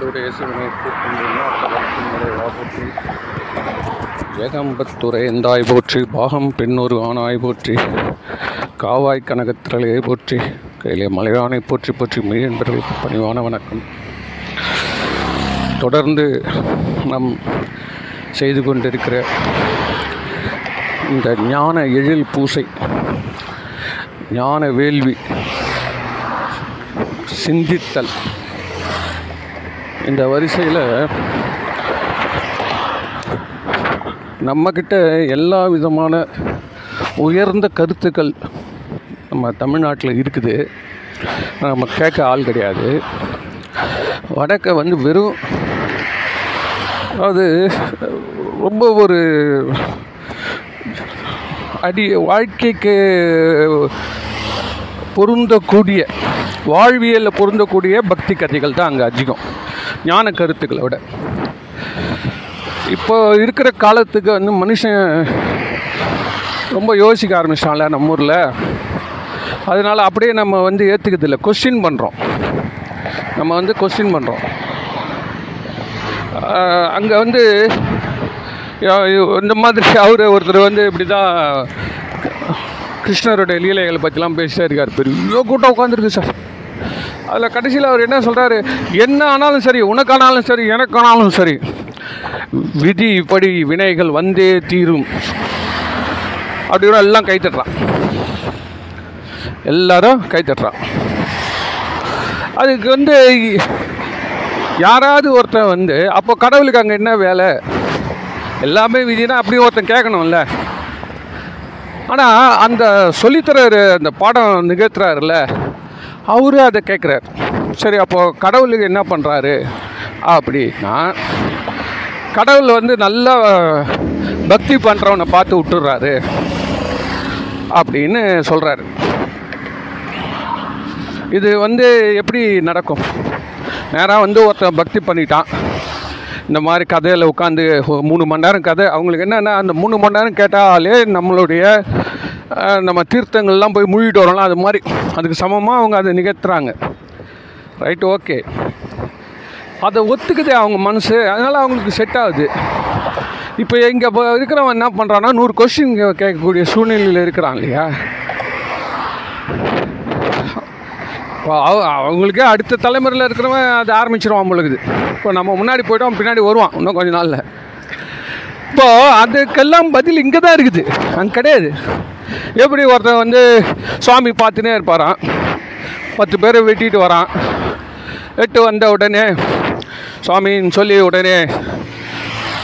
திருநாடுடைய சிவனை போற்றி ஏகம்பத்துறை எந்தாய் போற்றி பாகம் பெண்ணொரு ஆணாய் போற்றி காவாய் கனகத்திரளையை போற்றி கையிலே மலையானை போற்றி போற்றி மெய் பணிவான வணக்கம். தொடர்ந்து நாம் செய்து கொண்டிருக்கிற இந்த ஞான எழில் பூசை ஞான வேள்வி சிந்தித்தல் இந்த வரிசையில் நம்மக்கிட்ட எல்லா விதமான உயர்ந்த கருத்துக்கள் நம்ம தமிழ்நாட்டில் இருக்குது. நம்ம கேட்க ஆள் கிடையாது. வடக்க வந்து வெறும் அது ரொம்ப ஒரு அடி வாழ்க்கைக்கு பொருந்தக்கூடிய வாழ்வியலில் பொருந்தக்கூடிய பக்தி கதைகள் தான் அங்கே அதிகம். ஞான கருத்துக்களை விட. இப்போ இருக்கிற காலத்துக்கு வந்து மனுஷன் ரொம்ப யோசிக்க ஆரம்பிச்சிட்டான்ல நம்ம ஊரில். அதனால் அப்படியே நம்ம வந்து ஏற்றுக்கிறதில்ல கொஸ்டின் பண்ணுறோம் நம்ம வந்து கொஸ்டின் பண்ணுறோம் அங்கே வந்து இந்த மாதிரி அவர் ஒருத்தர் வந்து இப்படி தான் கிருஷ்ணருடைய லீலைகளை பற்றிலாம் பேசிட்டே இருக்கார். பெரிய கூட்டம் உட்காந்துருக்கு சார். அதில் கடைசியில் அவர் என்ன சொல்கிறாரு என்ன ஆனாலும் சரி உனக்கானாலும் சரி எனக்கானாலும் சரி விதி இப்படி வினைகள் வந்தே தீரும். அப்படின்னு எல்லாம் கை தட்டுறான். எல்லாரும் கை தட்டுறான். அதுக்கு வந்து யாராவது ஒருத்தன் வந்து அப்போ கடவுளுக்கு அங்கே என்ன வேலை? எல்லாமே விதினா அப்படியே ஒருத்தன் கேட்கணும்ல. ஆனால் அந்த சொல்லித்தர அந்த பாடம் நிகழ்த்துறாருல அவரு அதை கேட்குறாரு. சரி அப்போது கடவுளுக்கு என்ன பண்ணுறாரு அப்படின்னா கடவுள் வந்து நல்லா பக்தி பண்ணுறவனை பார்த்து விட்டுறாரு அப்படின்னு சொல்கிறாரு இது வந்து எப்படி நடக்கும்? நேராக வந்து ஒருத்தன் பக்தி பண்ணிட்டான். இந்த மாதிரி கதையில் உட்காந்து மூணு மணி நேரம் கதை. அவங்களுக்கு என்னென்னா அந்த மூணு மணி நேரம் கேட்டாலே நம்மளுடைய நம்ம தீர்த்தங்கள்லாம் போய் மூழ்கிட்டு வரோம்ல அது மாதிரி. அதுக்கு சமமாக அவங்க அதை நிகழ்த்துறாங்க. ரைட் ஓகே அதை ஒத்துக்குது அவங்க மனசு. அதனால் அவங்களுக்கு செட் ஆகுது. இப்போ இங்கே இப்போ இருக்கிறவன் என்ன பண்ணுறான்னா நூறு கொஸ்டின் கேட்கக்கூடிய சூழ்நிலையில் இருக்கிறான் இல்லையா? இப்போ அவ- அவங்களுக்கே அடுத்த தலைமுறையில் இருக்கிறவன் அதை ஆரம்பிச்சிருவான் பொழுது இப்போ நம்ம முன்னாடி போய்ட்டோம் பின்னாடி வருவான் இன்னும் கொஞ்ச நாளில். இப்போது அதுக்கெல்லாம் பதில் இங்கே தான் இருக்குது. அங்கே கிடையாது. எப்படி ஒருத்தன் வந்து சுவாமி பார்த்துனே இருப்பாரான் பத்து பேரை வெட்டிட்டு வரான். எட்டு வந்த உடனே சுவாமின்னு சொல்லி உடனே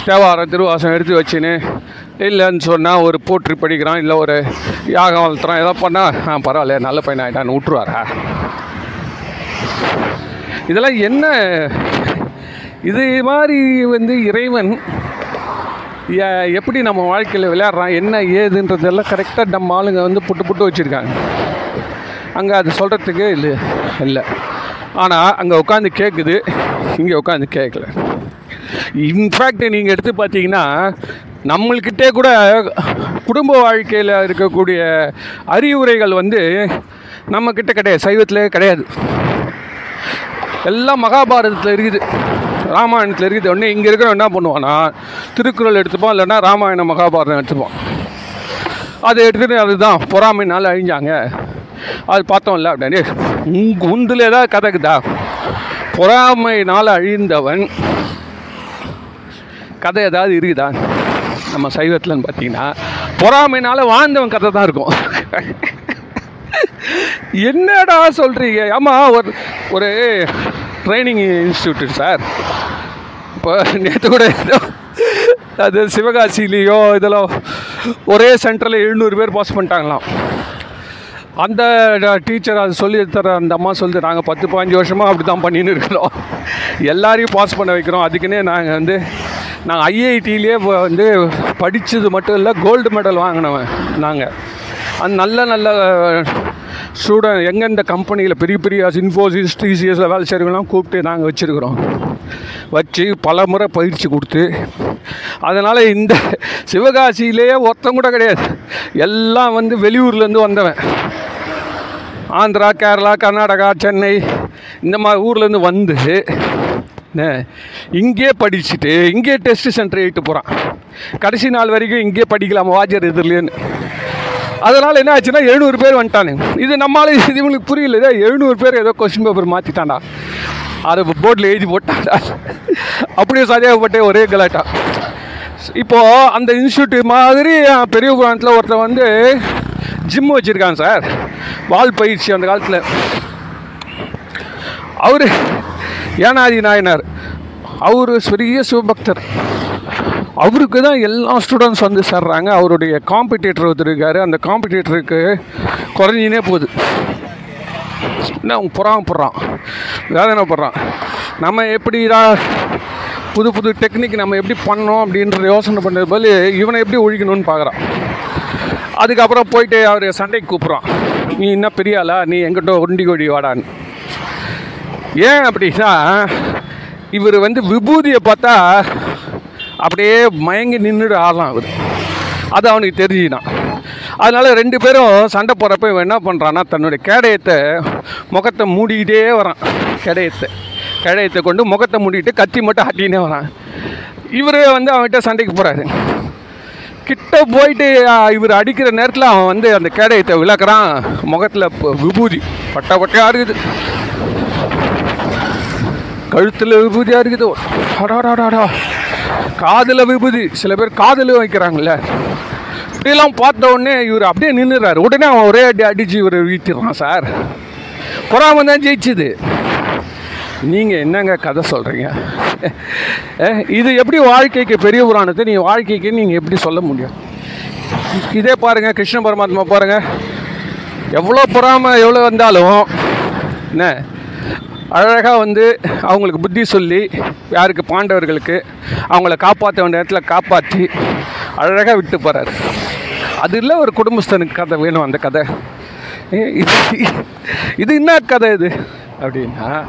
தேவாரம் திருவாசம் எடுத்து வச்சுன்னு இல்லைன்னு சொன்னால் ஒரு போற்றி படிக்கிறான் இல்லை ஒரு யாகம் வளர்த்துறான் ஏதோ பண்ணால் ஆ பரவாயில்ல நல்ல பையன் ஆகிட்டான்னு விட்டுருவாரா? இதெல்லாம் என்ன? இது மாதிரி வந்து இறைவன் எப்படி நம்ம வாழ்க்கையில் விளையாடுறான் என்ன ஏதுன்றதெல்லாம் கரெக்டாக நம்ம ஆளுங்க வந்து புட்டு புட்டு வச்சுருக்காங்க. அங்கே அது சொல்கிறதுக்கு இல்லை இல்லை. ஆனால் அங்கே உட்காந்து கேட்குது இங்கே உட்காந்து கேட்கல இன்ஃபேக்ட் நீங்கள் எடுத்து பார்த்தீங்கன்னா நம்மள்கிட்டே கூட குடும்ப வாழ்க்கையில் இருக்கக்கூடிய அறிவுரைகள் வந்து நம்மக்கிட்ட கிடையாது சைவத்தில் கிடையாது. எல்லாம் மகாபாரதத்தில் இருக்குது. ராமாயணத்தில் இருக்குது. உடனே இங்கே இருக்கிறவன் என்ன பண்ணுவான்னா திருக்குறள் எடுத்துப்பான் இல்லைன்னா ராமாயணம் மகாபாரதம் எடுத்துப்பான். அதை எடுத்துகிட்டு அதுதான் பொறாமைனால அழிஞ்சாங்க. அது பார்த்தோம்ல அப்படின்னு உங் உந்தில் ஏதாவது கதைக்குதா? பொறாமைனால் அழிந்தவன். கதை ஏதாவது இருக்குதா? நம்ம சைவத்தில்னு பார்த்தீங்கன்னா பொறாமைனால வாழ்ந்தவன் கதை தான் இருக்கும். என்னடா சொல்கிறீங்க ஆமாம் ஒரு ஒரு ட்ரைனிங் இன்ஸ்டியூட் சார். இப்போ நேற்று கூட அது சிவகாசிலேயோ இதெல்லாம் ஒரே சென்டரில் எழுநூறு பேர் பாஸ் பண்ணிட்டாங்களாம். அந்த டீச்சர் அது சொல்லி தர அந்த அம்மா சொல்லி நாங்கள் பத்து பதினஞ்சு வருஷமாக அப்படி தான் பண்ணின்னு இருக்கிறோம். எல்லாரையும் பாஸ் பண்ண வைக்கிறோம். அதுக்குன்னே நாங்கள் வந்து நாங்கள் ஐஐடியிலே வந்து படித்தது மட்டும் இல்லை கோல்டு மெடல் வாங்கினவன் நாங்கள் அந்த நல்ல நல்ல ஸ்டூடெண்ட் எங்கெந்த கம்பெனியில் பெரிய பெரிய இன்ஃபோசிஸ் டிசிஎஸில் வேலை செய்கிறவங்களாம் கூப்பிட்டு நாங்கள் வச்சுருக்குறோம். வச்சு பல முறை பயிற்சி கொடுத்து அதனால் இந்த சிவகாசியிலேயே ஒருத்தன் கூட கிடையாது. எல்லாம் வந்து வெளியூர்லேருந்து வந்தவன். ஆந்திரா கேரளா கர்நாடகா சென்னை இந்த மாதிரி ஊர்லேருந்து வந்து இங்கே படிச்சுட்டு இங்கே டெஸ்ட் சென்டர் இட்டு போகிறான் கடைசி நாள் வரைக்கும் இங்கே படிக்கலாமா வாஜர் எதிர்லேன்னு. அதனால் என்ன ஆச்சுன்னா எழுநூறு பேர் வந்துட்டானுங்க. இது நம்மளால இது இவங்களுக்கு புரியல. எழுநூறு பேர் ஏதோ கொஸ்டின் பேப்பர் மாற்றிட்டான்டா அதை போர்டில் எழுதி போட்டான்டா அப்படியே சரியாகப்பட்டே ஒரே கலாட்டா. இப்போது அந்த இன்ஸ்டியூட் மாதிரி பெரிய புராணத்தில் ஒருத்தர் வந்து ஜிம் வச்சுருக்கான் சார். வால் பயிற்சி அந்த காலத்தில். அவர் ஏனாதி நாயனார். அவர் பெரிய சிவபக்தர். அவருக்கு தான் எல்லா ஸ்டூடெண்ட்ஸ் வந்து சேர்றாங்க. அவருடைய காம்படிட்டர் ஒருத்தர் இருக்கார். அந்த காம்படிட்டருக்கு குறைஞ்சினே போகுது. என்ன அவன் புறாமப்படுறான் வேதனைப்படுறான் நம்ம எப்படிடா புது புது டெக்னிக் நம்ம எப்படி பண்ணோம் அப்படின்ற யோசனை பண்ணுறது போல இவனை எப்படி ஒழிக்கணும்னு பார்க்குறான் அதுக்கப்புறம் போயிட்டு அவர் சண்டைக்கு கூப்பிட்றான். நீ என்ன பெரிய ஆளா? நீ எங்கிட்ட ஒண்டி கொடி வாடான்னு. ஏன் அப்படின்னா இவர் வந்து விபூதியை பார்த்தா அப்படியே மயங்கி நின்றுடு ஆடலாம் அவர் அது அவனுக்கு தெரிஞ்சுனான் அதனால ரெண்டு பேரும் சண்டை போகிறப்ப இவன் என்ன பண்ணுறான்னா தன்னுடைய கேடயத்தை முகத்தை மூடிக்கிட்டே வரான். கேடயத்தை கேடயத்தை கொண்டு முகத்தை மூடிட்டு கத்தி மட்டும் ஆட்டினே வரான். இவர் வந்து அவன்கிட்ட சண்டைக்கு போகிறாரு கிட்ட போயிட்டு இவர் அடிக்கிற நேரத்தில் அவன் வந்து அந்த கேடயத்தை விளக்குறான். முகத்தில் விபூதி பட்டா பட்டையாக இருக்குது. கழுத்தில் விபூதியாக இருக்குது. அடாடாடாடா. காதில் விபூதி. சில பேர் காதில் வைக்கிறாங்கல்ல. இப்படியெல்லாம் பார்த்த உடனே இவர் அப்படியே நின்றுறாரு உடனே அவன் ஒரே அடி அடிச்சு இவர் வீழ்த்திடுறான் சார். பொறாம தான் ஜெயிச்சுது. நீங்கள் என்னங்க கதை சொல்கிறீங்க இது எப்படி வாழ்க்கைக்கு பெரிய புராணத்தை நீங்கள் வாழ்க்கைக்கு நீங்கள் எப்படி சொல்ல முடியும்? இதே பாருங்கள் கிருஷ்ண பரமாத்மா பாருங்கள் எவ்வளோ பொறாம எவ்வளோ வந்தாலும் என்ன? அழகாக வந்து அவங்களுக்கு புத்தி சொல்லி யாருக்கு? பாண்டவர்களுக்கு அவங்கள காப்பாற்ற வேண்டிய இடத்துல காப்பாற்றி அழகாக விட்டு போகிறாரு அது இல்லை ஒரு குடும்பஸ்தனுக்கு கதை வேணும் அந்த கதை. இது இது என்ன கதை இது? அப்படின்னா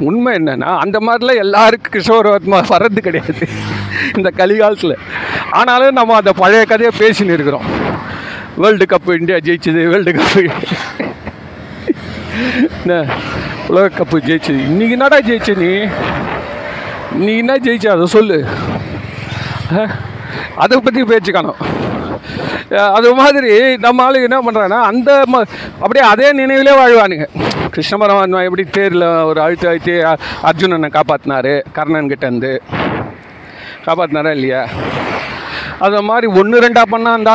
உண்மை என்னன்னா அந்த மாதிரிலாம் எல்லாருக்கும் கிஷோரவர்மா வர்றது கிடையாது இந்த கலிகாலத்தில். ஆனாலும் நம்ம அந்த பழைய கதையை பேசின்னு இருக்கிறோம். வேர்ல்டு கப்பு இந்தியா ஜெயிச்சது வேர்ல்டு கப்பு என்ன? உலக கப்பு ஜெயிச்சது. இன்னைக்கு என்னடா ஜெயிச்ச நீ? நீ என்ன ஜெயிச்ச? அதை சொல்லு. ஆ? அதை பற்றி பேச்சு காணும் அது மாதிரி நம்ம ஆளுங்க என்ன பண்ணுறாங்கன்னா அந்த ம- அப்படியே அதே நினைவிலே வாழ்வானுங்க. கிருஷ்ண பரமாத்மா எப்படி தேரில் ஒரு அழுத்தி அழுத்தி அர்ஜுனனை காப்பாற்றினாரு கர்ணன் கிட்டேருந்து காப்பாற்றினாரா இல்லையா? அது மாதிரி ஒன்று ரெண்டாக பண்ணால் அந்த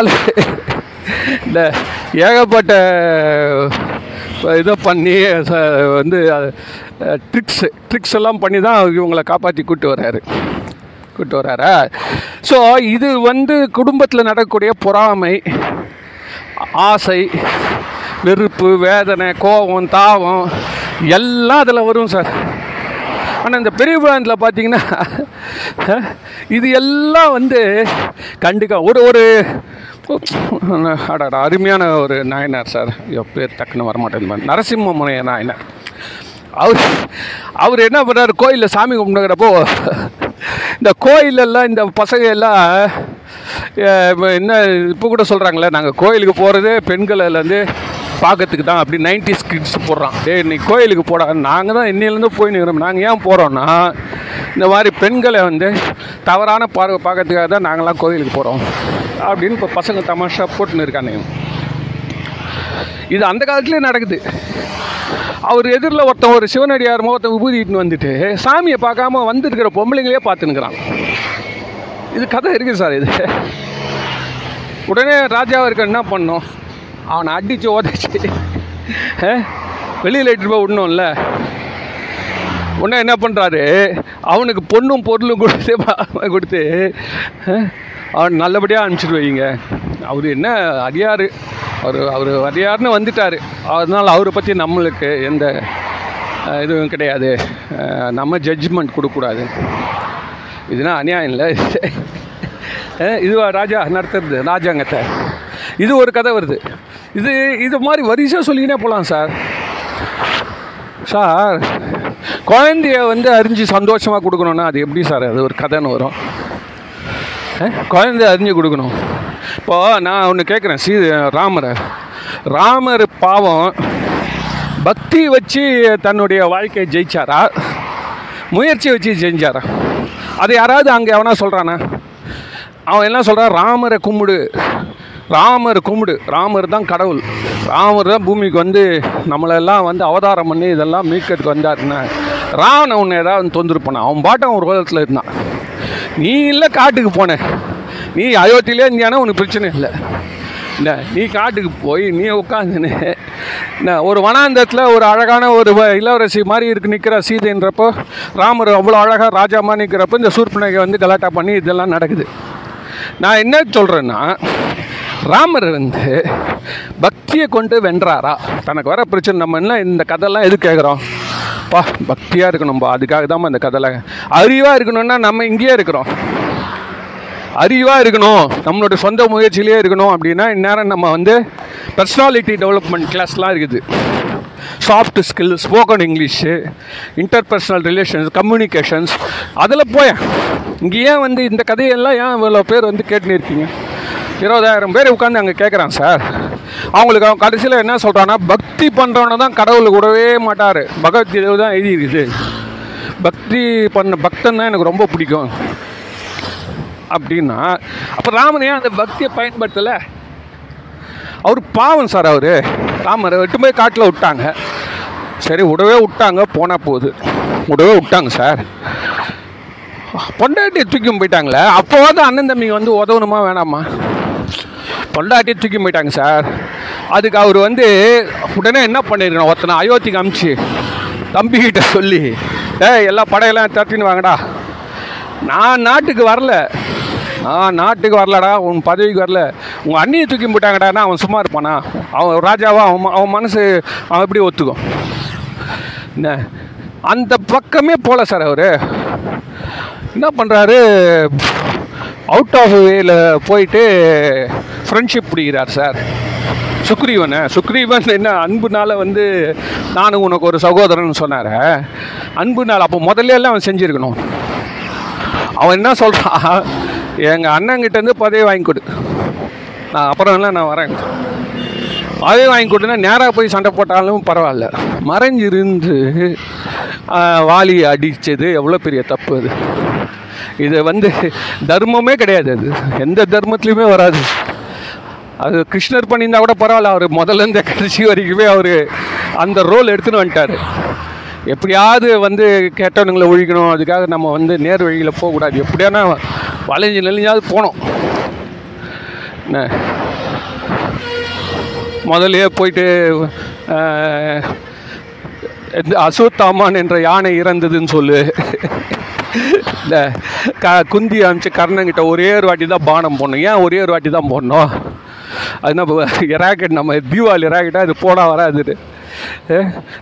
இந்த ஏகப்பட்ட இதை பண்ணி வந்து ட்ரிக்ஸு ட்ரிக்ஸ் எல்லாம் பண்ணி தான் இவங்களை காப்பாற்றி கூப்பிட்டு வர்றாரு. கூட்டு வர்றாரா ஸோ இது வந்து குடும்பத்தில் நடக்கக்கூடிய பொறாமை ஆசை வெறுப்பு வேதனை கோபம் தாவம் எல்லாம் அதில் வரும் சார். ஆனால் இந்த பெரிய பிராண்டில் பார்த்தீங்கன்னா இது எல்லாம் வந்து கண்டுக்க ஒரு ஒரு அடாடா அருமையான ஒரு நாயனார் சார். ஐயோ பேர் டக்குன்னு வரமாட்டேன் நரசிம்ம முனைய நாயனார். அவர் அவர் என்ன பண்ணுறாரு கோயிலில் சாமி கும்பிடுங்கிறப்போ இந்த கோயிலெல்லாம் இந்த பசங்க எல்லாம் என்ன இப்போ கூட சொல்கிறாங்களே நாங்கள் கோயிலுக்கு போகிறதே பெண்கள்லேருந்து பார்க்கறதுக்கு தான் அப்படி நைன்டி கிட்ஸ் போடுறான். டே இன்னைக்கு கோயிலுக்கு போடா. நாங்கள் தான் இன்னிலேருந்து போய் நிற்கிறோம் நாங்கள் ஏன் போகிறோன்னா இந்த மாதிரி பெண்களை வந்து தவறான பார்வை பார்க்கறதுக்காக தான் நாங்களாம் கோயிலுக்கு போகிறோம் அப்படின்னு இப்போ பசங்க தமாஷா போட்டுன்னு இருக்கானுங்க. இது அந்த காலத்துலேயே நடக்குது. அவர் எதிரில் ஒருத்தன் ஒரு சிவனடியார் முகத்தை விபூதிட்டு வந்துட்டு சாமியை பார்க்காம வந்திருக்கிற பொம்பளைங்களே பார்த்துனுக்குறான் இது கதை இருக்குது சார் இது. உடனே ராஜாவிற்கு என்ன பண்ணோம்? அவனை அடித்து உதச்சி வெளியில் இட்டு போய் விடணும்ல. உடனே என்ன பண்ணுறாரு அவனுக்கு பொண்ணும் பொருளும் கொடுத்து பா- கொடுத்து அவன் நல்லபடியாக அனுப்பிச்சிட்டு வைங்க அவர் என்ன அடியார்? அவர் அவர் அடியார்னு வந்துட்டார். அதனால் அவரை பற்றி நம்மளுக்கு எந்த இதுவும் கிடையாது. நம்ம ஜட்ஜ்மெண்ட் கொடுக்கக்கூடாது. இதுனா அநியாயம் இல்லை. இதுவா ராஜா? நடத்துறது ராஜாங்கத்தை. இது ஒரு கதை வருது. இது இது மாதிரி வரிசையாக சொல்லிக்கினே போகலாம் சார். சார் குழந்தைய வந்து அறிஞ்சு சந்தோஷமாக கொடுக்கணுன்னா அது எப்படி சார்? அது ஒரு கதைன்னு வரும். குழந்தைய அறிஞ்சு கொடுக்கணும். இப்போ நான் ஒன்று கேட்குறேன் சீ ராமரை. ராமர் பாவம் பக்தி வச்சு தன்னுடைய வாழ்க்கையை ஜெயிச்சாரா? முயற்சி வச்சு செஞ்சாரா? அது யாராவது அங்கே எவனா சொல்கிறானா அவன் என்ன சொல்கிறான் ராமரை கும்பிடு. ராமர் கும்பிடு. ராமர் தான் கடவுள். ராமர் தான் பூமிக்கு வந்து நம்மளெல்லாம் வந்து அவதாரம் பண்ணி இதெல்லாம் மீட்கிறதுக்கு வந்தாருன்னா ராவணன் உன்னை ஏதாவது தொந்தரவு பண்ணான். அவன் பாட்டம் ஒரு உலகத்தில் இருந்தான். நீ இல்லை காட்டுக்கு போன. நீ அயோத்தியிலே இருந்தியானா? உனக்கு பிரச்சனை இல்லை. என்ன நீ காட்டுக்கு போய் நீ உட்காந்துன்னு என்ன ஒரு வனாந்தத்தில் ஒரு அழகான ஒரு வ- இளவரசி மாதிரி இருக்கு நிற்கிற சீதைன்றப்போ ராமர் அவ்வளோ அழகாக ராஜா மாதிரி நிற்கிறப்போ இந்த சூர்பனகை வந்து கலாட்டா பண்ணி இதெல்லாம் நடக்குது. நான் என்ன சொல்கிறேன்னா ராமர் வந்து பக்தியை கொண்டு வென்றாரா? தனக்கு வர பிரச்சனை நம்ம என்ன இந்த கதைலாம் எது கேட்குறோம் பா பக்தியாக இருக்கணும்பா அதுக்காக தான் இந்த கதையில் அறிவாக இருக்கணும்னா நம்ம இங்கேயே இருக்கிறோம். அறிவாக இருக்கணும். நம்மளோட சொந்த முயற்சியிலே இருக்கணும் அப்படின்னா இந்நேரம் நம்ம வந்து பர்சனாலிட்டி டெவலப்மெண்ட் கிளாஸ்லாம் இருக்குது. Soft skill spoken English interpersonal relations communications அதில் போயேன். இங்கே ஏன் வந்து இந்த கதையெல்லாம் ஏன் இவ்வளோ பேர் வந்து கேட்டுன்னு இருக்கீங்க இருபதாயிரம் பேர் உட்காந்து அங்கே கேட்குறான் சார். அவங்களுக்கு அவன் கடைசியில் என்ன சொல்கிறான்னா பக்தி பண்ணுறவன தான் கடவுள் கூடவே மாட்டார். பகவத்கீதை தான் எழுதியிருக்குது. பக்தி பண்ண பக்தன் தான் எனக்கு ரொம்ப பிடிக்கும். அப்படின்னா அப்போ ராமன் ஏன் அந்த பக்தியை பயன்படுத்தலை? அவர் பாவம் சார் அவர். ராமரை எட்டு போய் காட்டில் விட்டாங்க. சரி விடவே விட்டாங்க போனால் போகுது. விடவே விட்டாங்க சார். பொண்டாட்டி தூக்கி போயிட்டாங்களே அப்போவாது அண்ணன் தம்பி வந்து உதவணுமா வேணாமா? பொண்டாட்டி தூக்கி போயிட்டாங்க சார். அதுக்கு அவர் வந்து உடனே என்ன பண்ணிருக்கணும்? ஒருத்தனை அயோத்திக்கு அமிச்சு தம்பிக்கிட்ட சொல்லி ஏ எல்லா படையெல்லாம் தட்டின்னு வாங்கடா. நான் நாட்டுக்கு வரல. ஆ நாட்டுக்கு வரலடா உன் பதவிக்கு வரல. உங்கள் அண்ணியை தூக்கி போட்டாங்கடானா அவன் சும்மா இருப்பானா? அவன் ராஜாவா? அவன் அவன் மனசு அவன் எப்படி ஒத்துக்கும்? என்ன? அந்த பக்கமே போகல சார் அவர். என்ன பண்ணுறாரு அவுட் ஆஃப் வேல போயிட்டு ஃப்ரெண்ட்ஷிப் பிடிக்கிறார் சார். சுக்ரீவனை. சுக்ரீவன் என்ன அன்புனால் வந்து நானும் உனக்கு ஒரு சகோதரன் சொன்னார். அன்புனால் அப்போ முதல்ல எல்லாம் அவன் செஞ்சுருக்கணும். அவன் என்ன சொல்கிறான் எங்கள் அண்ணங்கிட்டேருந்து பதவி வாங்கி கொடு. நான் அப்புறம் எல்லாம் நான் வரேன். பதவி வாங்கி கொடுன்னா நேராக போய் சண்டை போட்டாலும் பரவாயில்ல. மறைஞ்சிருந்து ஆஹ், வாலியை அடித்தது எவ்வளோ பெரிய தப்பு அது. இது வந்து தர்மமே கிடையாது அது. எந்த தர்மத்துலையுமே வராது. அது கிருஷ்ணர் பண்ணியிருந்தா கூட பரவாயில்ல அவர் முதல்ல இந்த கடைசி வரைக்குமே அவர் அந்த ரோல் எடுத்துன்னு வந்துட்டார். எப்படியாவது வந்து கெட்டவனுங்களை ஒழிக்கணும் அதுக்காக நம்ம வந்து நேர் வழியில் போகக்கூடாது. எப்படியானா வளைஞ்சு நெளிஞ்சாவது போனோம் என்ன? முதல்லையே போயிட்டு ஆஹ், அசுத்தாமான் என்ற யானை இறந்ததுன்னு சொல்லு. இந்த க குந்தி அமிச்சு கர்ணங்கிட்ட ஒரே ஒரு வாட்டி தான் பானம் போடணும். ஏன் ஒரே ஒரு வாட்டி தான் போடணும்? அது நம்ம ராக்கெட் நம்ம தீபாவளி ராக்கெட்டாக அது போட வராது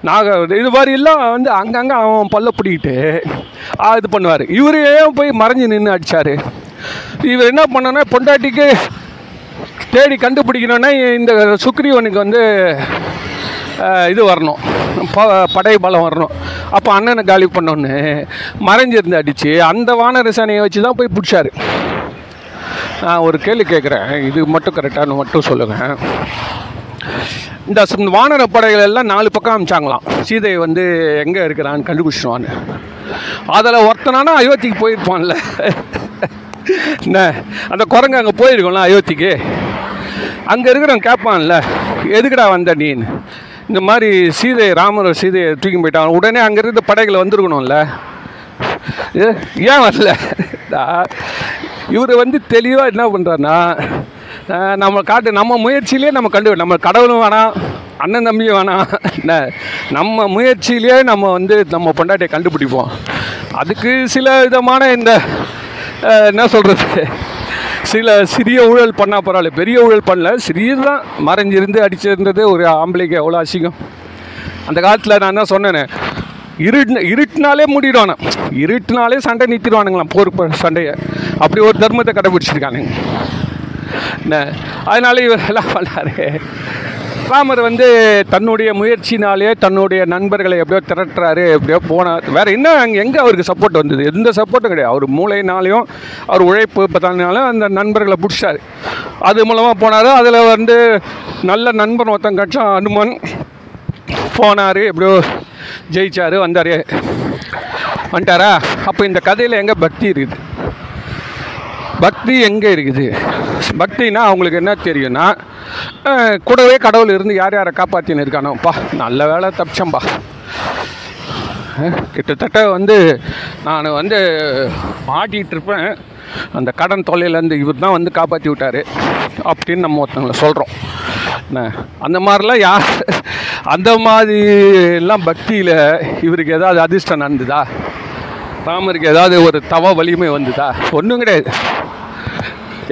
நாக இது மாதிரி எல்லாம் வந்து அங்கங்கே அவன் பல்ல பிடிக்கிட்டு இது பண்ணுவார். இவர் ஏன் போய் மறைஞ்சு நின்று அடித்தார் இவர் என்ன பண்ணனா பொண்டாட்டிக்கு தேடி கண்டுபிடிக்கணுன்னா இந்த சுக்ரீவனுக்கு வந்து இது வரணும். ப- படை பலம் வரணும். அப்போ அண்ணனை காலி பண்ணோன்னு மறைஞ்சிருந்து அடித்து அந்த வான ரசனையை வச்சு தான் போய் பிடிச்சாரு. நான் ஒரு கேள்வி கேட்குறேன் இது மட்டும் கரெக்டானு மட்டும் சொல்லுங்கள் இந்த வானர படைகள் எல்லாம் நாலு பக்கம் அமிச்சாங்களாம். சீதை வந்து எங்கே இருக்கிறான்னு கண்டுபிடிச்சிடுவான்னு அதில் ஒருத்தனானா அயோத்திக்கு போயிருப்பான்ல. என்ன? அந்த குரங்கு அங்கே போயிருக்கோம்ல அயோத்திக்கு. அங்கே இருக்கிறவன் கேட்பான்ல எதுக்குடா வந்த நீன்னு இந்த மாதிரி சீதை ராமர் சீதையை தூக்கி போயிட்டான். உடனே அங்கே இருந்த படைகள் வந்திருக்கணும்ல. ஏ, ஏன் வரல? இவர் வந்து தெளிவாக என்ன பண்ணுறாருன்னா நம்ம காட்டு நம்ம முயற்சியிலே நம்ம கண்டு நம்ம கடவுளும் வேணாம் அண்ணன் தம்பியும் வேணாம். என்ன நம்ம முயற்சியிலே நம்ம வந்து நம்ம பொண்டாட்டியை கண்டுபிடிப்போம். அதுக்கு சில விதமான இந்த என்ன சொல்கிறது சில சிறிய ஊழல் பண்ணால் பரவாயில்ல பெரிய ஊழல் பண்ணல சிறியது தான் மறைஞ்சிருந்து அடிச்சிருந்தது ஒரு ஆம்பளைக்கு எவ்வளோ அசிங்கம். அந்த காலத்தில் நான் என்ன சொன்னேன் இருட்டு இருட்டுனாலே மூடிடுவானே? இருட்டுனாலே சண்டை நிறுத்திடுவானுங்களாம் போர் சண்டையை. அப்படி ஒரு தர்மத்தை கடைபிடிச்சிருக்கானுங்க. அதனால இவர் எல்லாம் பண்ணாரு ராமர் வந்து தன்னுடைய முயற்சினாலே தன்னுடைய நண்பர்களை எப்படியோ திரட்டுறாரு எப்படியோ போனார் வேறு என்ன அங்கே எங்கே அவருக்கு சப்போர்ட் வந்தது? எந்த சப்போர்ட்டும் கிடையாது. அவர் மூளைனாலையும் அவர் உழைப்பு பத்தானாலும் அந்த நண்பர்களை பிடிச்சார். அது மூலமாக போனார். அதில் வந்து நல்ல நண்பன் ஒருத்தன் கட்சம் அனுமன் போனார் எப்படியோ ஜெயிச்சார் வந்தார். வந்துட்டாரா? அப்போ இந்த கதையில் எங்கே பக்தி இருக்குது? பக்தி எங்கே இருக்குது? பக்தினா அவங்களுக்கு என்ன தெரியும்னா கூடவே கடவுள் இருந்து யார் யாரை காப்பாற்றின்னு இருக்கானோப்பா நல்ல வேலை தப்பிச்சம்பா கிட்டத்தட்ட வந்து நான் வந்து மாட்டிகிட்டு இருப்பேன். அந்த கடன் தொல்லையிலேருந்து இவர் தான் வந்து காப்பாற்றி விட்டார் அப்படின்னு நம்ம ஒருத்தவங்களை சொல்கிறோம் அந்த மாதிரிலாம் யார் அந்த மாதிரி எல்லாம் பக்தியில் இவருக்கு ஏதாவது அதிர்ஷ்டம் நடந்துதா? ராமருக்கு ஏதாவது ஒரு தவ வலிமை வந்துதா? ஒன்றும் கிடையாது.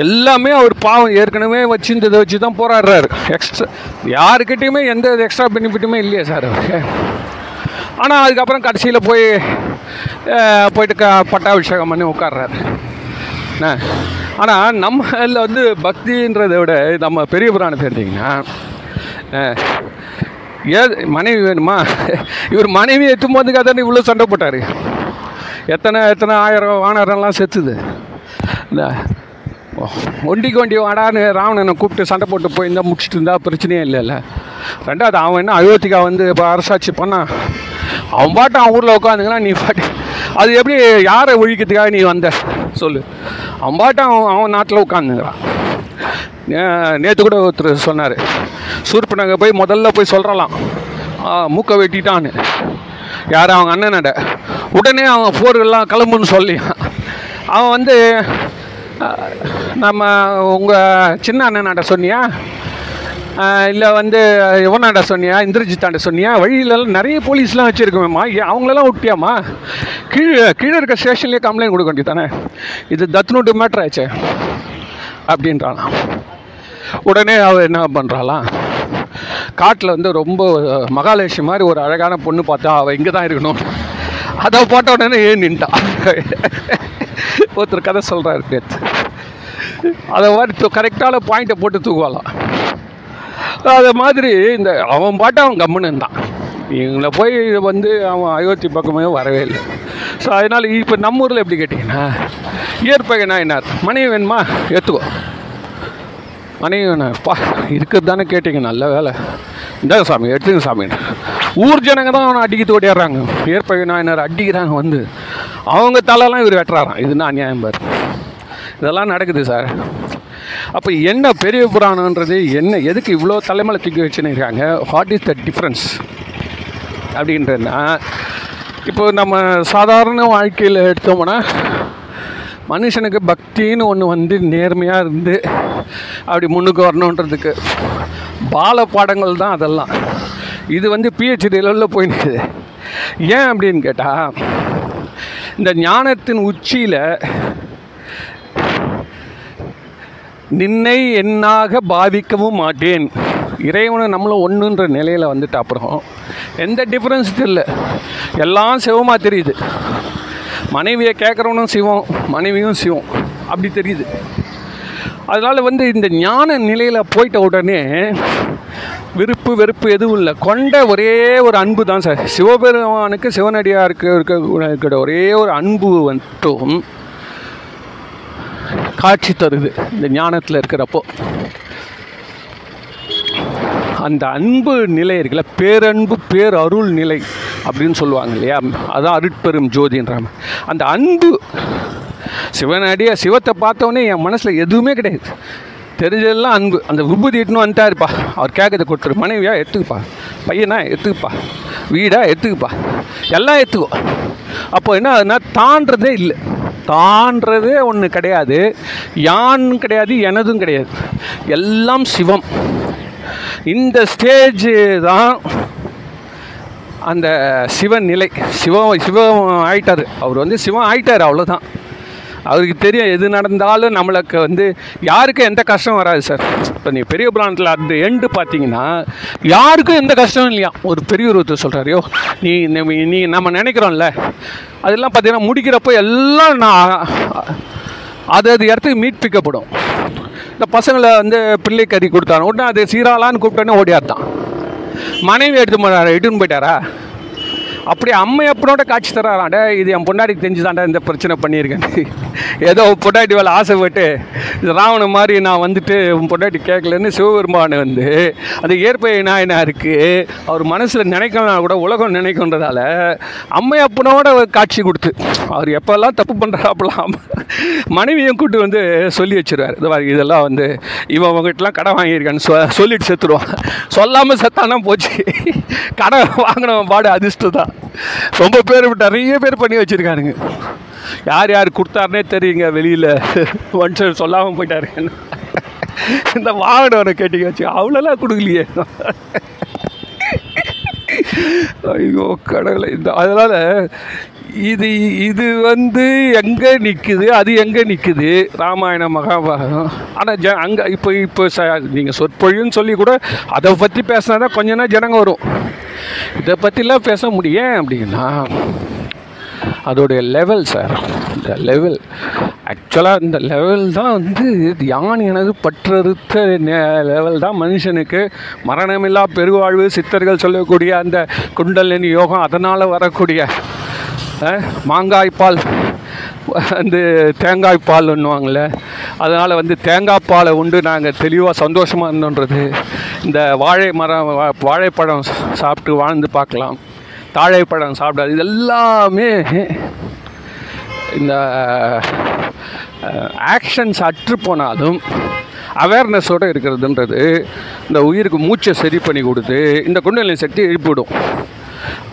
எல்லாமே அவர் பாவம். ஏற்கனவே வச்சிருந்ததை வச்சு தான் போராடுறாரு. எக்ஸ்ட்ரா யாருக்கிட்டேயுமே எந்த எக்ஸ்ட்ரா பெனிஃபிட்டுமே இல்லையே சார் அவருக்கு ஆனால் அதுக்கப்புறம் கடைசியில் போய் போயிட்டு க பட்டாபிஷேகம் பண்ணி உட்காடுறாரு ஆனால் ஆனால் நம்மள வந்து பக்தின்றதை விட நம்ம பெரிய புராணத்தை எடுத்திங்கன்னா ஏ மனைவி வேணுமா? இவர் மனைவி எத்தும் போதுக்காக தானே இவ்வளோ சண்டை போட்டார். எத்தனை எத்தனை ஆயிரம் வானரெல்லாம் செத்துது. என்ன ஒண்டிக்கு வண்டி வாடான்னு ராவணனை கூப்பிட்டு சண்டை போட்டு போயிருந்தா முடிச்சுட்டு இருந்தால் பிரச்சனையே இல்லைல்ல. ரெண்டாவது அவன் என்ன அயோத்திகா வந்து இப்போ அரசாட்சி பண்ணான் அவன் பாட்டு அவன் ஊரில் உட்காந்துங்கன்னா நீ பாட்டு அது எப்படி யாரை ஒழிக்கிறதுக்காக நீ வந்த? சொல்லு. அவன் பாட்டு அவன் அவன் நாட்டில் உட்காந்துங்கிறான் நேற்று கூட ஒருத்தர் சொன்னார் சூர்பனங்க போய் முதல்ல போய் சொல்கிறலாம் மூக்கை வெட்டிட்டான்னு. யார்? அவங்க அண்ணனட. உடனே அவன் போர்கள்லாம் கிளம்புன்னு சொல்லி அவன் வந்து நம்ம உங்கள் சின்ன அண்ணனாட்ட சொன்னியா? இல்லை வந்து இவனாண்ட சொன்னியா? இந்திரஜித்தாண்ட சொன்னியா? வழியிலலாம் நிறைய போலீஸ்லாம் வச்சுருக்கோமேம்மா. அவங்களெல்லாம் விட்டியாம்மா கீழே கீழே இருக்க ஸ்டேஷன்லேயே கம்ப்ளைண்ட் கொடுக்க வேண்டியது தானே இது தத்னோட்டு மேட்ரு ஆச்சே? அப்படின்றாலாம் உடனே அவள் என்ன பண்ணுறாளாம் காட்டில் வந்து ரொம்ப மகாலட்சுமி மாதிரி ஒரு அழகான பொண்ணு பார்த்தா அவள் இங்கே தான் இருக்கணும். அதை போட்ட உடனே ஏன் நின்ட்டா ஒருத்தர் கதை சொல்கிறாரு நேற்று அதை மாதிரி கரெக்டான பாயிண்ட்டை போட்டு தூக்குவாலாம் அது மாதிரி இந்த அவன் பாட்டு அவன் கம்முன்னு இருந்தான். இவங்கள போய் வந்து அவன் அயோத்தி பக்கமே வரவே இல்லை. ஸோ அதனால் இப்போ நம்ம ஊரில் எப்படி கேட்டிங்கன்னா இயற்பகைனா என்ன மனைவி வேணுமா? ஏற்றுக்கோ மனைவி வேணாப்பா இருக்கிறது தானே கேட்டீங்க நல்ல வேலை. இந்தாங்க சாமி எடுத்துங்க சாமி ஊர் ஜனங்க தான் அவனை அடிக்கிட்டு ஓடிடுறாங்க இயற்பகை நாயனர் அடிக்கிறாங்க வந்து. அவங்க தலைலாம் இவர் வெட்டுறாராம். இதுனா அநியாயம் பாரு. இதெல்லாம் நடக்குது சார். அப்போ என்ன பெரிய புராணன்றது என்ன எதுக்கு இவ்வளோ தலைமலை தூக்கி வச்சுன்னு இருக்காங்க வாட் இஸ் த டிஃப்ரென்ஸ் அப்படின்றதுனா இப்போ நம்ம சாதாரண வாழ்க்கையில் எடுத்தோம்னா மனுஷனுக்கு பக்தின்னு ஒன்று வந்து நேர்மையாக இருந்து அப்படி முன்னுக்கு வரணுன்றதுக்கு பால பாடங்கள் தான் அதெல்லாம். இது வந்து பிஹெச்டி லெவலில் போயிருக்குது ஏன் அப்படின்னு கேட்டால் இந்த ஞானத்தின் உச்சியில் நின்னை எண்ணாக பாதிக்கவும் மாட்டேன். இறைவனை நம்மளும் ஒன்றுன்ற நிலையில் வந்துட்டு அப்புறம் எந்த டிஃப்ரென்ஸ் தெரியல. எல்லாம் சிவமாக தெரியுது. மனைவியை கேட்குறவனும் சிவம் மனைவியும் சிவம் அப்படி தெரியுது. அதனால் வந்து இந்த ஞான நிலையில் போயிட்ட உடனே விருப்பு வெறுப்பு எதுவும் இல்லை. கொண்ட ஒரே ஒரு அன்பு தான் சார். சிவபெருமானுக்கு சிவனடியாருக்கு இருக்க இருக்கிற ஒரே ஒரு அன்பு மட்டும் காட்சி தருது இந்த ஞானத்தில் இருக்கிறப்போ. அந்த அன்பு நிலை இருக்குல்ல பேரன்பு பேரருள் நிலை அப்படின்னு சொல்லுவாங்க இல்லையா? அதான் அருட்பெரும் ஜோதின்றாங்க அந்த அன்பு சிவனடியா சிவத்தை பார்த்தவொன்னே என் மனசில் எதுவுமே கிடையாது. தெரிஞ்சதெல்லாம் அன்பு. அந்த விபூதி எட்டுன்னு வந்துட்டாருப்பா. அவர் கேட்கறத கொடுத்துரு. மனைவியா எடுத்துக்குப்பா. பையனா எடுத்துக்குப்பா. வீடா எடுத்துக்குப்பா. எல்லாம் எடுத்துக்கோ. அப்போ என்ன ஆகுதுன்னா தான்றதே இல்லை. தான்றதே ஒன்று கிடையாது. யான் கிடையாது எனதும் கிடையாது. எல்லாம் சிவம். இந்த ஸ்டேஜ் தான் அந்த சிவன் நிலை. சிவம் சிவம் ஆயிட்டார். அவர் வந்து சிவம் ஆயிட்டார் அவ்வளோதான் அவருக்கு தெரியும் எது நடந்தாலும் நம்மளுக்கு வந்து யாருக்கும் எந்த கஷ்டம் வராது சார். இப்போ நீ பெரிய பிராணத்தில் அந்த எண்டு பார்த்தீங்கன்னா யாருக்கும் எந்த கஷ்டமும் இல்லையா? ஒரு பெரிய ஒருத்தர் சொல்கிறாரையோ நீ நம்ம- நீ நம்ம நினைக்கிறோம்ல அதெல்லாம் பார்த்தீங்கன்னா முடிக்கிறப்போ எல்லாம் நான் அது அது இடத்துக்கு மீட்பிக்கப்படும். இந்த பசங்களை வந்து பிள்ளை கறி கொடுத்தாங்க. உடனே அது சீராலான்னு கூப்பிட்டோன்னே ஓடியாத்தான் மனைவி எடுத்து போனாரா? இட்டுன்னு போயிட்டாரா? அப்படி அம்மை அப்பனோட காட்சி தராடா இது என் பொண்டாட்டிக்கு தெரிஞ்சுதாண்டா இந்த பிரச்சனை பண்ணியிருக்கேன். ஏதோ பொண்டாட்டி வேலை ஆசைப்பட்டு இது மாதிரி நான் வந்துட்டு உன் பொண்டாட்டி கேட்கலன்னு சிவபெருமான் வந்து அந்த இயற்பை நாயனாக இருக்குது அவர் மனசில் நினைக்கலாம் கூட உலகம் நினைக்கின்றதால அம்மை அப்பனோட காட்சி கொடுத்து அவர் எப்போல்லாம் தப்பு பண்ணுறாப்பெல்லாம் மனைவியும் கூட்டு வந்து சொல்லி வச்சுருவார். இந்த மாதிரி இதெல்லாம் வந்து இவன் உங்ககிட்டலாம் கடை வாங்கியிருக்கான்னு சொ சொல்லிட்டு செத்துருவான். சொல்லாமல் செத்தானா போச்சு. கடை வாங்கினவன் பாடு அதிர்ஷ்டம் தான் ரொம்ப பேர் நிறைய பேர் பண்ணி வச்சுருக்கானுங்க. யார் யார் கொடுத்தாருனே தெரியுங்க வெளியில். ஒன்ஸ் சொல்லாமல் போயிட்டாரு. இந்த வாங்கினவனை கேட்டீங்க வச்சு அவ்வளோலாம் கொடுக்கலையே. ஐயோ கடவுளை. இந்த அதனால் இது இது வந்து எங்கே நிற்குது அது எங்கே நிற்குது ராமாயணம் மகாபாரதம். ஆனால் ஜ அங்கே இப்போ இப்போ ச நீங்கள் சொற்பொழின்னு சொல்லி கூட அதை பற்றி பேசினா தான் கொஞ்ச நேரம் ஜனங்க வரும். இதை பற்றிலாம் பேச முடியும். அப்படின்னா அதோடைய லெவல் சார் இந்த லெவல் ஆக்சுவலாக இந்த லெவல் தான் வந்து யான் எனது பற்றறுத்த லெவல் தான் மனுஷனுக்கு மரணமில்லா பெருவாழ்வு சித்தர்கள் சொல்லக்கூடிய அந்த குண்டலினி யோகம் அதனால் வரக்கூடிய மாங்காய் பால் வந்து தேங்காய் பால்ன்னுவாங்கள்ல அதனால் வந்து தேங்காய் பாலை உண்டு நாங்கள் தெளிவாக சந்தோஷமாக இருந்தோன்றது. இந்த வாழை மரம் வா- வாழைப்பழம் சாப்பிட்டு வாழ்ந்து பார்க்கலாம். தாழைப்பழம் சாப்பிடாது. இது எல்லாமே இந்த ஆக்ஷன்ஸ் அற்று போனாலும் அவேர்னஸோடு இருக்கிறதுன்றது. இந்த உயிருக்கு மூச்சை சரி பண்ணி கொடுத்து இந்த குண்டலின் சக்தி எழுப்பிவிடும்.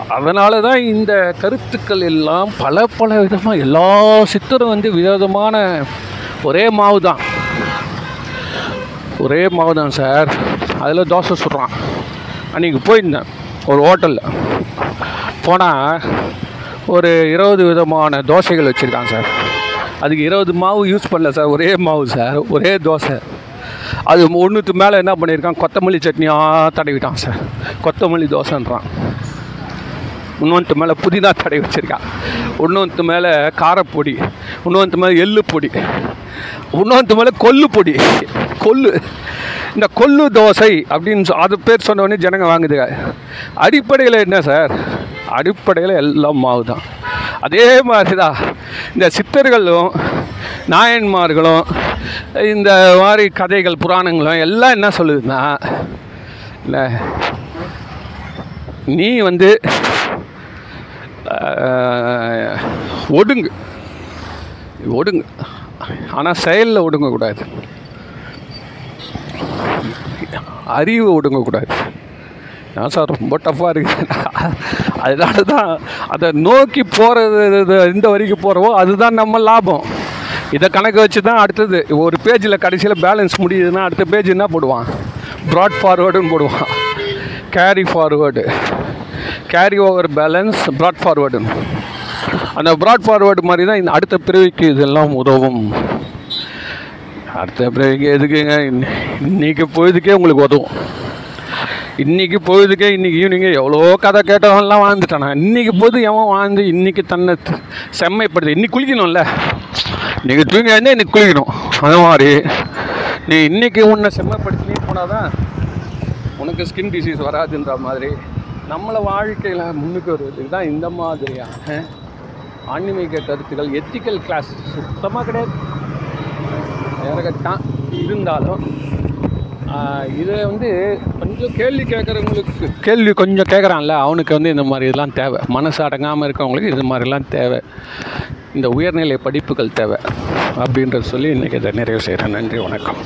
அதனால தான் இந்த கருத்துக்கள் எல்லாம் பல பல விதமாக எல்லா சித்தரும் வந்து விதவிதமான ஒரே மாவு தான் ஒரே மாவு தான் சார். அதில் தோசை சுடுறான். அன்றைக்கி போயிருந்தேன் ஒரு ஹோட்டலில். போனால் ஒரு இருபது விதமான தோசைகள் வச்சுருக்காங்க சார். அதுக்கு இருபது மாவு யூஸ் பண்ணல சார். ஒரே மாவு சார். ஒரே தோசை. அது ஒன்றுத்து மேலே என்ன பண்ணியிருக்கான் கொத்தமல்லி சட்னியாக தடவிட்டான் சார். கொத்தமல்லி தோசைன்றான். இன்னொன்று மேலே புதினா தடவி வச்சுருக்கான் இன்னொன்று மேலே காரப்பொடி இன்னொன்று மேலே எள்ளு பொடி இன்னொன்று மேலே கொல்லு பொடி கொல்லு இந்த கொல்லு தோசை அப்படின்னு சொ- அது பேர் சொன்னவொடனே ஜனங்க வாங்குதுங்க. அடிப்படையில் என்ன சார்? அடிப்படையில் எல்லாம் மாவு தான் அதே மாதிரி தான் இந்த சித்தர்களும் நாயன்மார்களும் இந்த மாதிரி கதைகள் புராணங்களும் எல்லாம் என்ன சொல்லுதுன்னா இல்லை நீ வந்து ஒடுங்கு. ஒடுங்கு. ஆனால் செயலில் ஒடுங்கக்கூடாது. அறிவு ஒடுங்கக்கூடாது. ஏன் சார் ரொம்ப டஃப்பாக இருக்குது அதனால தான் அதை நோக்கி போகிறது இந்த வரைக்கும் போகிறவோ அதுதான் நம்ம லாபம். இதை கணக்கு வச்சு தான் அடுத்தது. ஒரு பேஜில் கடைசியில் பேலன்ஸ் முடியுதுன்னா அடுத்த பேஜ் என்ன போடுவான்? ப்ராட் ஃபார்வேர்டுன்னு போடுவான். Carry forward carry over balance brought forward அந்த ப்ராட் ஃபார்வேர்டு மாதிரி தான் இந்த அடுத்த பிறவிக்கு இதெல்லாம் உதவும். அடுத்த பிறவிக்கு எதுக்குங்க? இன்ன- இன்னைக்கு பொழுதுக்கே உங்களுக்கு உதவும். இன்றைக்கி பொழுதுக்கே இன்னைக்கு ஈவினிங்கே எவ்வளோ கதை கேட்டவன்லாம் வாழ்ந்துட்டானா? இன்றைக்கி பொழுது எவன் வாழ்ந்து இன்றைக்கி தன்னை செம்மைப்படுது இன்றைக்கி குளிக்கணும்ல? இன்றைக்கி தூங்கி இருந்தால் இன்னைக்கு குளிக்கணும்? அது மாதிரி. நீ இன்னைக்கு உன்னை செம்மைப்படுத்தினே போனாதான் உனக்கு ஸ்கின் டிசீஸ் வராதுன்ற மாதிரி. நம்மளை வாழ்க்கையில் முன்னுக்கு வருவதுக்கு தான் இந்த மாதிரியான ஆன்மீக கருத்துக்கள் எத்திக்கல் கிளாஸ் சுத்தமாக கிடையாது. இறகத்தான் இருந்தாலும் இதை வந்து கொஞ்சம் கேள்வி கேட்குறவங்களுக்கு கேள்வி கொஞ்சம் கேட்குறான்ல அவனுக்கு வந்து இந்த மாதிரி இதெல்லாம் தேவை. மனசு அடங்காமல் இருக்கவங்களுக்கு இது மாதிரிலாம் தேவை. இந்த உயர்நிலை படிப்புகள் தேவை. அப்படின்றத சொல்லி இன்றைக்கி இதை நிறைவு செய்கிறேன் நன்றி வணக்கம்.